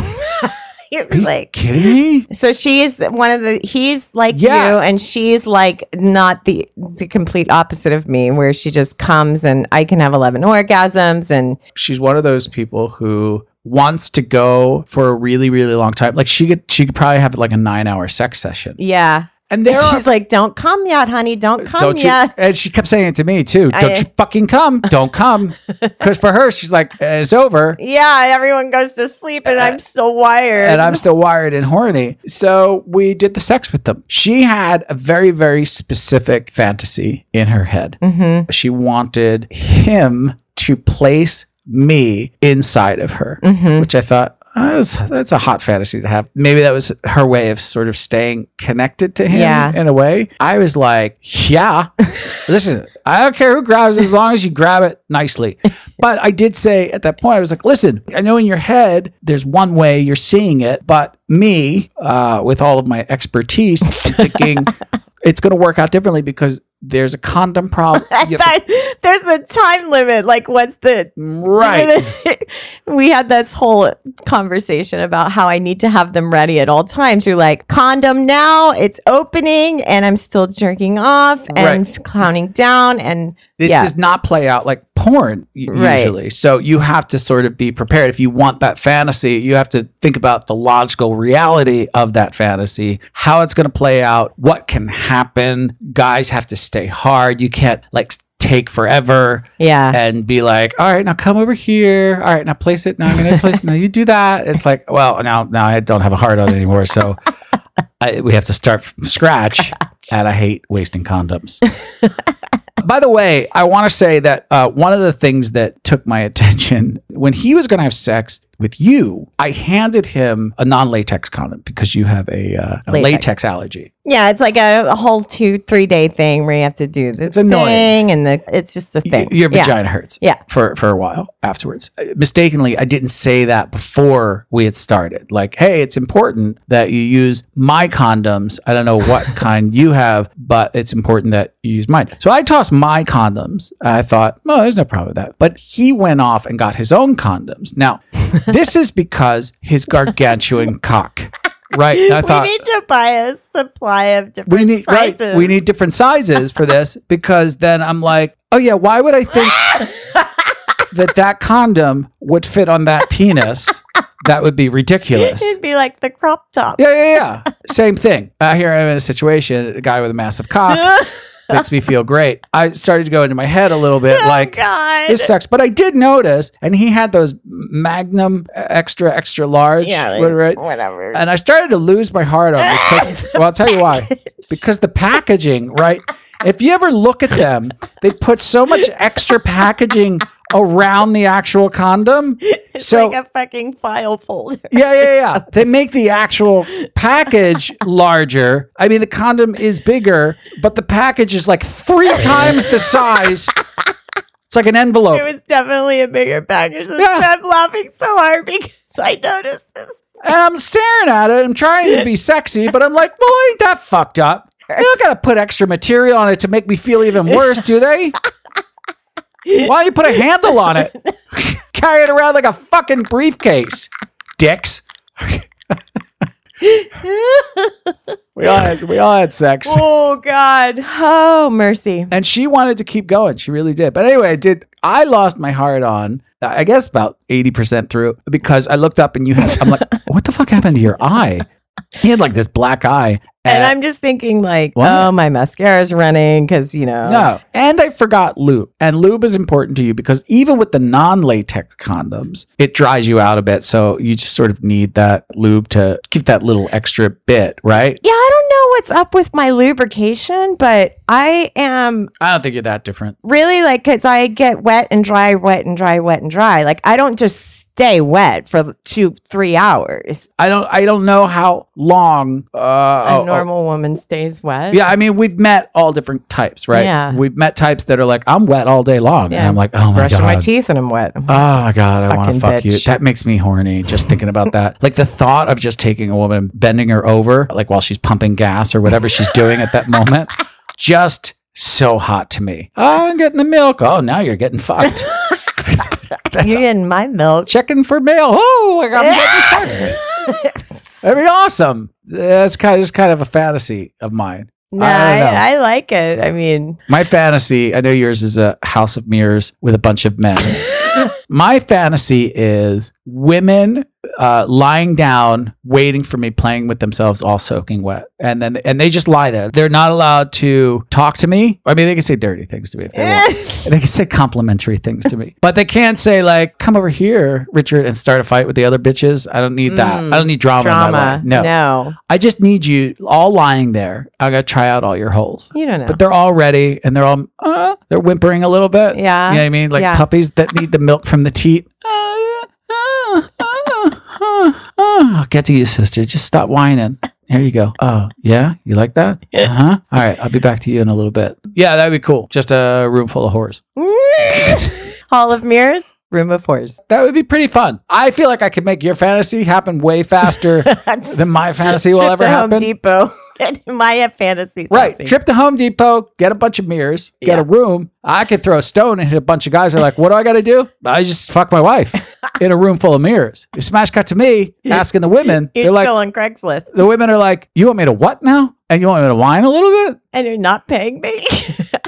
You're Are you like kidding me? So she's one of the he's like Yeah. you and she's like not the the complete opposite of me where she just comes and I can have 11 orgasms and She's one of those people who wants to go for a really really long time. Like she could she could probably have like a nine hour sex session. yeah. And there are, she's like don't come yet honey, don't come don't you? yet. And she kept saying it to me too. Don't you fucking come? Don't come. Because for her, she's like, "Eh, it's over. Yeah, everyone goes to sleep and I'm still wired. and I'm still wired and horny. So we did the sex with them. She had a very, very specific fantasy in her head. Mhm. She wanted him to place me inside of her, Mhm. which I thought. "Oh, That's, that's a hot fantasy to have. Maybe that was her way of sort of staying connected to him Yeah. in a way. I was like, yeah, listen, I don't care who grabs it as long as you grab it nicely. But I did say at that point, I was like, listen, I know in your head there's one way you're seeing it, but me, uh, with all of my expertise, thinking it's going to work out differently because there's a condom problem. There's a time limit. Like, what's the right. we had this whole conversation about how I need to have them ready at all times. You're like, condom now, it's opening, and I'm still jerking off and Right. counting down. And This Yeah. does not play out like porn u- Right. usually. So you have to sort of be prepared. If you want that fantasy, you have to think about the logical reality of that fantasy, how it's going to play out, what can happen. Guys have to stay hard. You can't like take forever Yeah. and be like, all right, now come over here. All right, now place it. Now I'm going to place. Now you do that. It's like, well, now, now I don't have a heart on anymore. So I, we have to start from scratch, and I hate wasting condoms. By the way, I want to say that uh, one of the things that took my attention when he was going to have sex with you, I handed him a non-latex condom because you have a, uh, a Latex. latex. allergy. Yeah, it's like a, a whole two, three day thing where you have to do the It's annoying. thing and the it's just the thing. Your Yeah. vagina hurts. Yeah. For for a while afterwards. Uh, Mistakenly, I didn't say that before we had started. Like, hey, it's important that you use my condoms. I don't know what kind you have, but it's important that you use mine. So I tossed my condoms. I thought, well, there's no problem with that. But he went off and got his own condoms. Now, this is because his gargantuan cock. Right. And I thought we need to buy a supply of different we need sizes. right. We need different sizes for this because then I'm like, oh yeah, why would I think that that condom would fit on that penis? That would be ridiculous. It'd be like the crop top. Yeah, yeah, yeah. Same thing. Uh, here I'm in a situation, a guy with a massive cock makes me feel great. I started to go into my head a little bit, oh, like oh God. this sucks. But I did notice, and he had those Magnum extra, extra large, yeah, like, right? whatever. And I started to lose my heart on it because, well, I'll tell you why. Because the packaging, right? If you ever look at them, they put so much extra packaging around the actual condom. it's so like a fucking file folder. yeah, yeah, yeah. They make the actual package larger. I mean, the condom is bigger, but the package is like three times the size. It's like an envelope. It was definitely a bigger package. Yeah. I'm laughing so hard because I noticed this. And I'm staring at it. I'm trying to be sexy, but I'm like, well, ain't that fucked up? They don't got to put extra material on it to make me feel even worse, do they? Why don't you put a handle on it? Carry it around like a fucking briefcase, dicks. we all had, we all had sex. Oh God. Oh mercy. and she wanted to keep going. She really did. But anyway, I did I lost my heart on I guess about 80% through because I looked up and you had I'm like, what the fuck happened to your eye? He had like this black eye. And I'm just thinking like, What? oh, my mascara's running because you know. no, and I forgot lube. And lube is important to you because even with the non-latex condoms, it dries you out a bit. So you just sort of need that lube to give that little extra bit, right? Yeah, I don't know what's up with my lubrication, but I am I don't think you're that different. really like because I get wet and dry, wet and dry, wet and dry. Like I don't just stay wet for two, three hours. I don't. I don't know how long. Uh, A oh, oh, normal woman stays wet. Yeah, I mean, we've met all different types, right? Yeah. We've met types that are like, I'm wet all day long. And I'm like, oh my god. brushing God. my teeth and I'm wet. Oh my God, I want to Fucking fuck you. That makes me horny just thinking about that. Like the thought of just taking a woman, bending her over, like while she's pumping gas or whatever she's doing at that moment, just so hot to me. Oh, I'm getting the milk. Oh, now you're getting fucked. That's You're in my milk. checking for mail. Oh, I got getting fucked. That'd be awesome. That's kind of just kind of a fantasy of mine. Nah, I I. I like it. I mean, My fantasy, I know yours is a house of mirrors with a bunch of men. My fantasy is women uh, lying down, waiting for me, playing with themselves, all soaking wet, and then and they just lie there. They're not allowed to talk to me. I mean, they can say dirty things to me if they want. They can say complimentary things to me, but they can't say like, "Come over here, Richard," and start a fight with the other bitches. I don't need that. Mm, I don't need drama. Drama. No. no, I just need you all lying there. I gotta try out all your holes. you don't know. But they're all ready and they're all uh, they're whimpering a little bit. Yeah. You know what I mean? Like Yeah. puppies that need the milk from the teat. I'll get to you, sister. Just stop whining. Here you go. Oh, yeah? You like that? Uh huh. All right. I'll be back to you in a little bit. Yeah, that'd be cool. Just a room full of whores. Hall of Mirrors, Room of Horrors. That would be pretty fun. I feel like I could make your fantasy happen way faster than my fantasy will Trip ever to happen. Home Depot. my fantasy. Right. something. Trip to Home Depot, get a bunch of mirrors, get Yeah. a room. I could throw a stone and hit a bunch of guys. They're like, what do I got to do? I just fuck my wife in a room full of mirrors. You smash cut to me asking the women. You're they're like, on Craigslist, the women are like, you want me to what now? And you want me to whine a little bit? and you're not paying me.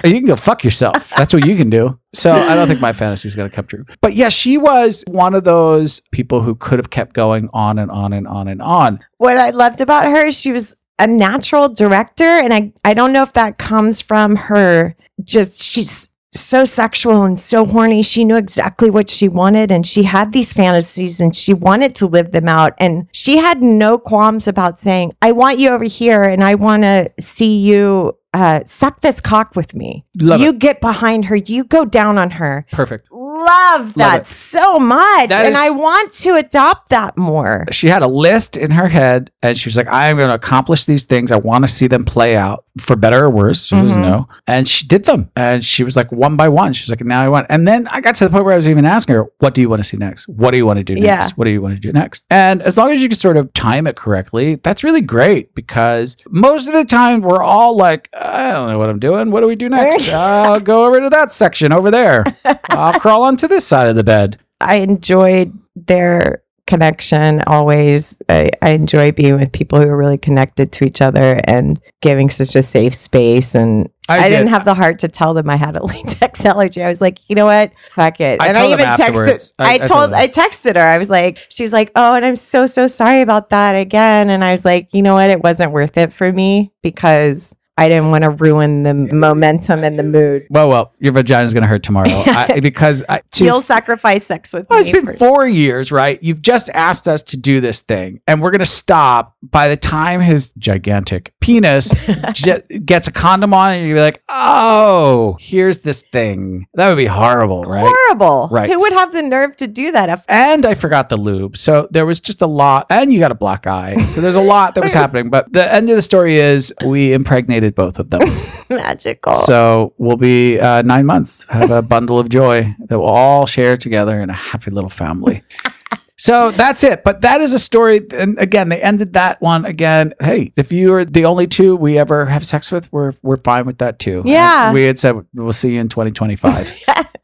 You can go fuck yourself. That's what you can do. So I don't think my fantasy is going to come true. But yeah, she was one of those people who could have kept going on and on and on and on. what I loved about her is she was a natural director. And I, I don't know if that comes from her just, she's so sexual and so horny. She knew exactly what she wanted and she had these fantasies and she wanted to live them out. And she had no qualms about saying, I want you over here and I want to see you uh, suck this cock with me. Love you get behind her, you go down on her. Perfect. Love that it. so much. That and is- I want to adopt that more. She had a list in her head and she was like, I am going to accomplish these things. I want to see them play out for better or worse. She doesn't Mhm. know. And she did them. And she was like, one by one. She's like, now I want. And then I got to the point where I was even asking her, what do you want to see next? What do you want to do next? Yeah. What do you want to do next? And as long as you can sort of time it correctly, that's really great because most of the time we're all like, I don't know what I'm doing. What do we do next? I'll go over to that section over there. I'll crawl onto this side of the bed. I enjoyed their connection always. I, I enjoy being with people who are really connected to each other and giving such a safe space. And I I, did. didn't have the heart to tell them I had a latex allergy. I was like, you know what? Fuck it. I and I even texted. I- I, told. I texted her. I was like, she's like, oh, and I'm so so sorry about that again. And I was like, you know what? It wasn't worth it for me because I didn't want to ruin the momentum and the mood. Well, well, your vagina's going to hurt tomorrow I, because I, You'll she's- sacrifice sex with Well, me. it's been for- four years, right? You've just asked us to do this thing, and we're going to stop by the time his gigantic penis j- gets a condom on, and you're like, oh, here's this thing. That would be horrible, right? horrible. Right. Who would have the nerve to do that? If- And I forgot the lube. So there was just a lot, and you got a black eye. So there's a lot that was happening. But the end of the story is we impregnated both of them. Magical. So we'll be uh, nine months, have a bundle of joy that we'll all share together in a happy little family. So that's it. But that is a story. And again, they ended that one again. Hey, if you are the only two we ever have sex with, we're we're fine with that too. Yeah. And we had said we'll see you in 2025.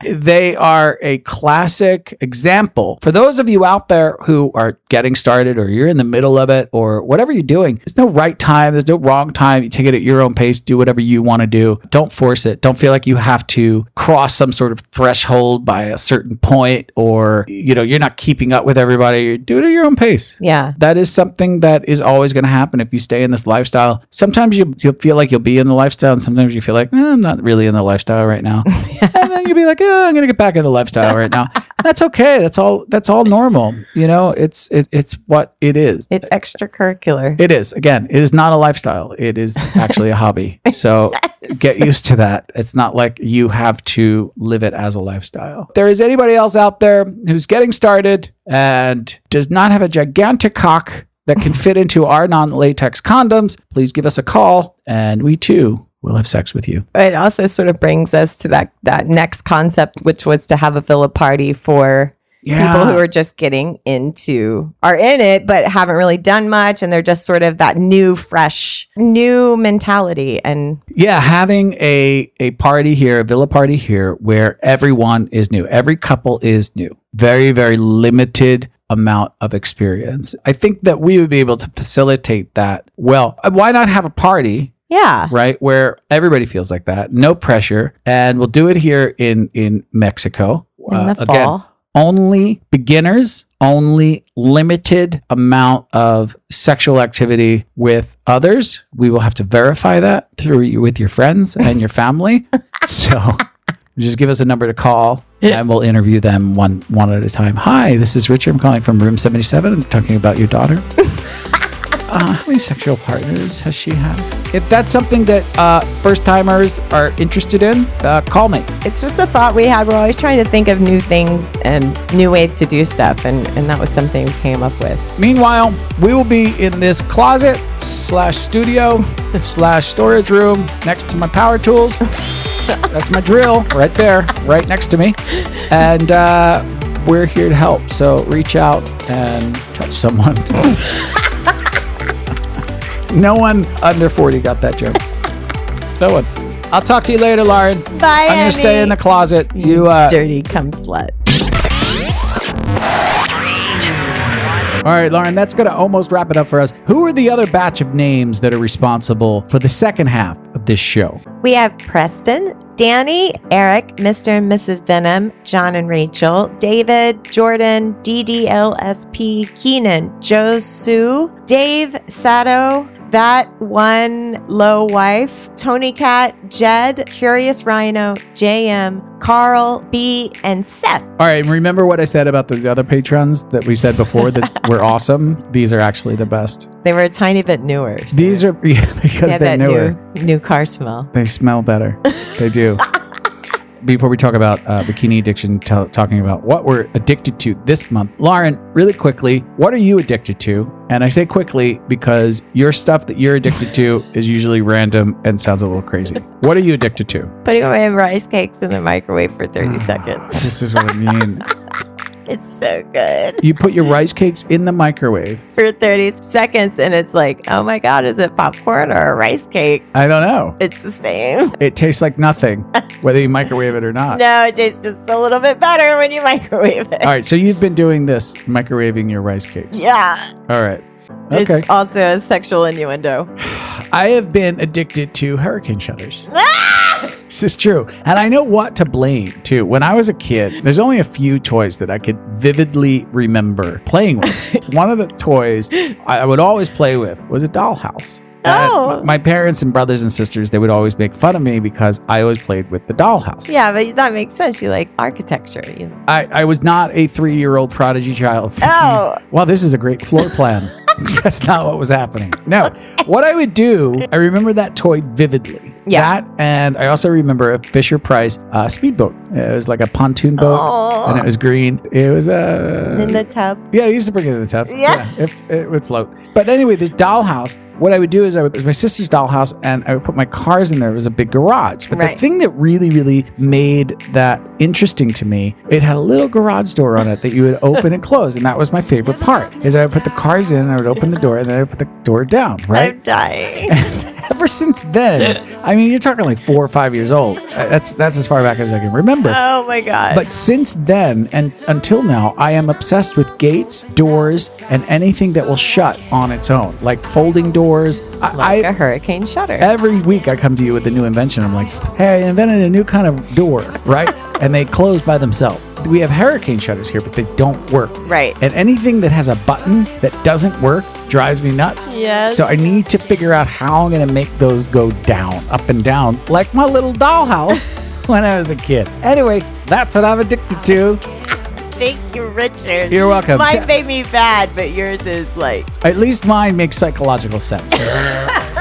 They are a classic example for those of you out there who are getting started or you're in the middle of it or whatever you're doing. There's no right time, there's no wrong time. You take it at your own pace, do whatever you want to do. Don't force it. Don't feel like you have to cross some sort of threshold by a certain point or you know, you're not keeping up with everybody. You do it at your own pace. yeah. That is something that is always going to happen if you stay in this lifestyle. Sometimes you, you'll feel like you'll be in the lifestyle, and sometimes you feel like, eh, I'm not really in the lifestyle right now. then you'll be like, oh, I'm going to get back in the lifestyle right now. That's okay. That's all. That's all normal. You know, it's it, it's what it is. It's extracurricular. It is. Again, it is not a lifestyle. It is actually a hobby. So get used to that. It's not like you have to live it as a lifestyle. If there is anybody else out there who's getting started and does not have a gigantic cock that can fit into our non latex condoms, please give us a call and we too will have sex with you. it also sort of brings us to that that next concept, which was to have a villa party for people who are just getting into are in it but haven't really done much and they're just sort of that new fresh new mentality and Yeah, having a a party here, a villa party here, where everyone is new, every couple is new. Very very limited amount of experience. I think that we would be able to facilitate that. Well, why not have a party yeah right where everybody feels like that, no pressure, and we'll do it here in in Mexico. in the Uh, fall only beginners, only limited amount of sexual activity with others. We will have to verify that through you with your friends and your family. so just give us a number to call and we'll interview them one one at a time. Hi, this is Richard. I'm calling from room 77. I'm talking about your daughter. Uh, how many sexual partners has she had? If that's something that uh, first timers are interested in, uh, call me. it's just a thought we had we're always trying to think of new things and new ways to do stuff and and that was something we came up with Meanwhile, we will be in this closet slash studio slash storage room next to my power tools. That's my drill right there, right next to me. And uh, we're here to help. So reach out and touch someone. no one under 40 got that joke. No one. I'll talk to you later, Lauren. bye I'm going to stay in the closet. You, uh, dirty cum slut All right, Lauren, that's going to almost wrap it up for us. Who are the other batch of names that are responsible for the second half of this show. We have Preston, Danny, Eric, Mr. and Mrs. Venom, John and Rachel, David, Jordan, DDLSP, Keenan, Joe Sue, Dave, Sato, that one low wife, Tony Cat, Jed, Curious Rhino, JM, Carl, B, and Seth. All right, remember what I said about those other patrons that we said before that were awesome? These are actually the best. They were a tiny bit newer. so These are yeah, because they're newer. new, new car smell. They smell better. They do. Before we talk about uh, bikini addiction, t- talking about what we're addicted to this month, Lauren, really quickly, what are you addicted to? And I say quickly because your stuff that you're addicted to is usually random and sounds a little crazy. What are you addicted to? Putting my rice cakes in the microwave for 30 seconds. This is what I mean. It's so good. You put your rice cakes in the microwave. For 30 seconds, and it's like, oh my God, is it popcorn or a rice cake? I don't know. It's the same. It tastes like nothing, whether you microwave it or not. No, it tastes just a little bit better when you microwave it. All right, so you've been doing this, microwaving your rice cakes. Yeah. All right. Okay. It's also a sexual innuendo. I have been addicted to hurricane shutters. Ah! This is true. And I know what to blame too. When I was a kid, there's only a few toys that I could vividly remember playing with. One of the toys I would always play with was a dollhouse. And Oh. my parents and brothers and sisters, they would always make fun of me because I always played with the dollhouse. Yeah, but that makes sense. You like architecture. You know. I, I was not a three year old prodigy child. Oh. Well, this is a great floor plan. That's not what was happening. No. What I would do, I remember that toy vividly. Yeah. That, and I also remember a Fisher Price uh, speedboat. It was like a pontoon boat, Oh. and it was green. It was a. In the tub. yeah, I used to bring it in the tub. Yeah. if it would float. But anyway, this dollhouse. What I would do is I would, it was my sister's dollhouse, and I would put my cars in there. It was a big garage. But the thing that really, really made that interesting to me, it had a little garage door on it that you would open and close, and that was my favorite part. Is I would put the cars in, I would open the door, and then I would put the door down. Right. I'm dying. Ever since then, I mean, you're talking like four or five years old. Uh, That's that's as far back as I can remember. oh my God. But since then and until now, I am obsessed with gates, doors, and anything that will shut on its own, like folding doors. I, like I a hurricane shutter. every week I come to you with a new invention. I'm like, hey, I invented a new kind of door, right? and they close by themselves. We have hurricane shutters here, but they don't work. Right. And anything that has a button that doesn't work drives me nuts. Yes. So I need to figure out how I'm going to make those go down, up and down, like my little dollhouse when I was a kid. Anyway, that's what I'm addicted to. Thank you, Richard. You're welcome. Mine Ta- made me bad, but yours is like At least mine makes psychological sense.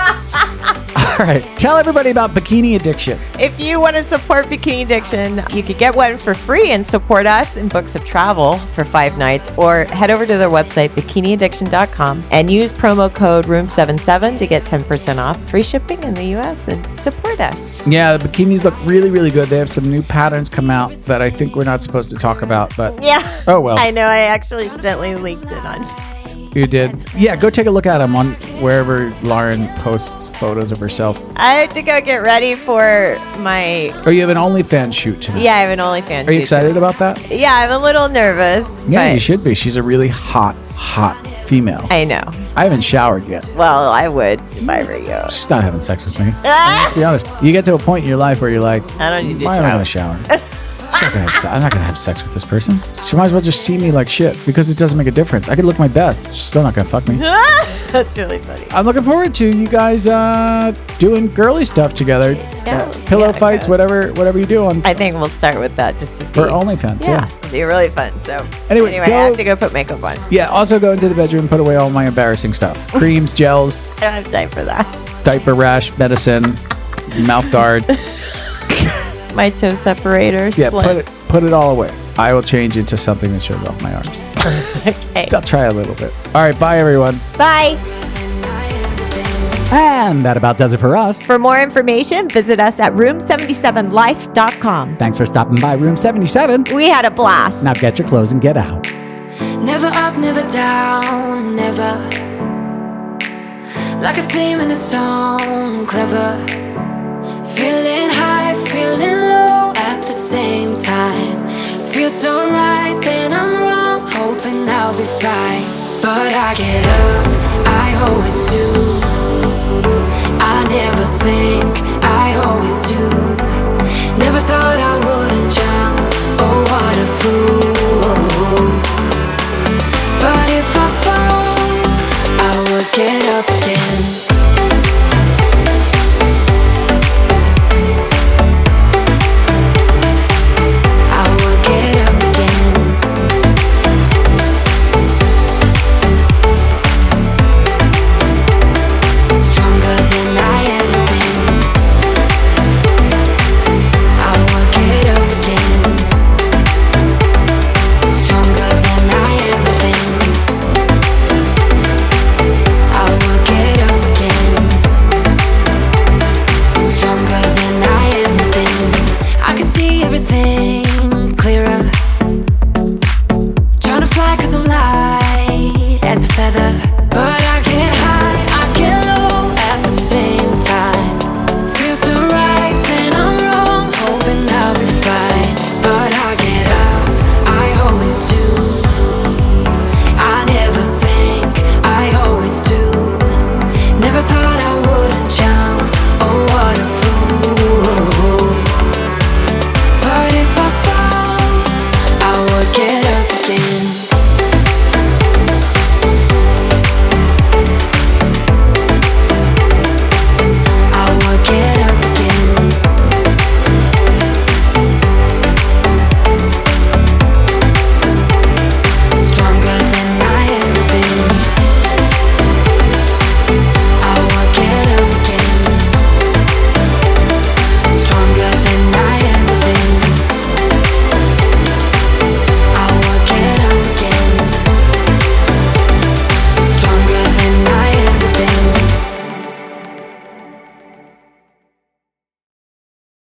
All right. Tell everybody about bikini addiction. If you want to support Bikini Addiction, you could get one for free and support us in books of travel for five nights, or head over to their website, bikiniaddiction.com, and use promo code ROOM77 to get 10% off free shipping in the US and support us. Yeah, the bikinis look really, really good. They have some new patterns come out that I think we're not supposed to talk about, but Yeah. Oh, well. I know. I actually gently linked it on Facebook. You did. Yeah, go take a look at them on wherever Lauren posts photos of herself. I have to go get ready for my. Oh, you have an OnlyFans shoot tonight. Yeah, I have an OnlyFans. Shoot. Are you excited about that? Yeah, I'm a little nervous. Yeah, you should be. She's a really hot, hot female. I know. I haven't showered yet. Well, I would if I were you. She's not having sex with me. Ah! Let's be honest. You get to a point in your life where you're like, I don't need to am I to shower? She's not gonna have I'm not going to have sex with this person. She might as well just see me like shit because it doesn't make a difference. I could look my best. She's still not going to fuck me. That's really funny. I'm looking forward to you guys uh, doing girly stuff together. Yeah, Uh, we'll pillow how fights, whatever, whatever you do on I think we'll start with that just to be, for OnlyFans. yeah, Yeah. it'll be really fun. So Anyway, anyway, go- I have to go put makeup on. Yeah. Also, go into the bedroom, put away all my embarrassing stuff: creams, gels, I don't have time for that. diaper rash, medicine, mouth guard. My toe separator Yeah, split. put it put it all away. I will change into something that shows off my arms. Okay. I'll try a little bit. All right, bye everyone. Bye. And that about does it for us. For more information, visit us at room77life.com. Thanks for stopping by Room 77. We had a blast. Now get your clothes and get out. Never up, never down, never. Like a theme in a song, clever. Feeling high, feeling low at the same time. Feel so right, then I'm wrong, hoping I'll be fine. But I get up, I always do. I never think, I always do. Never thought I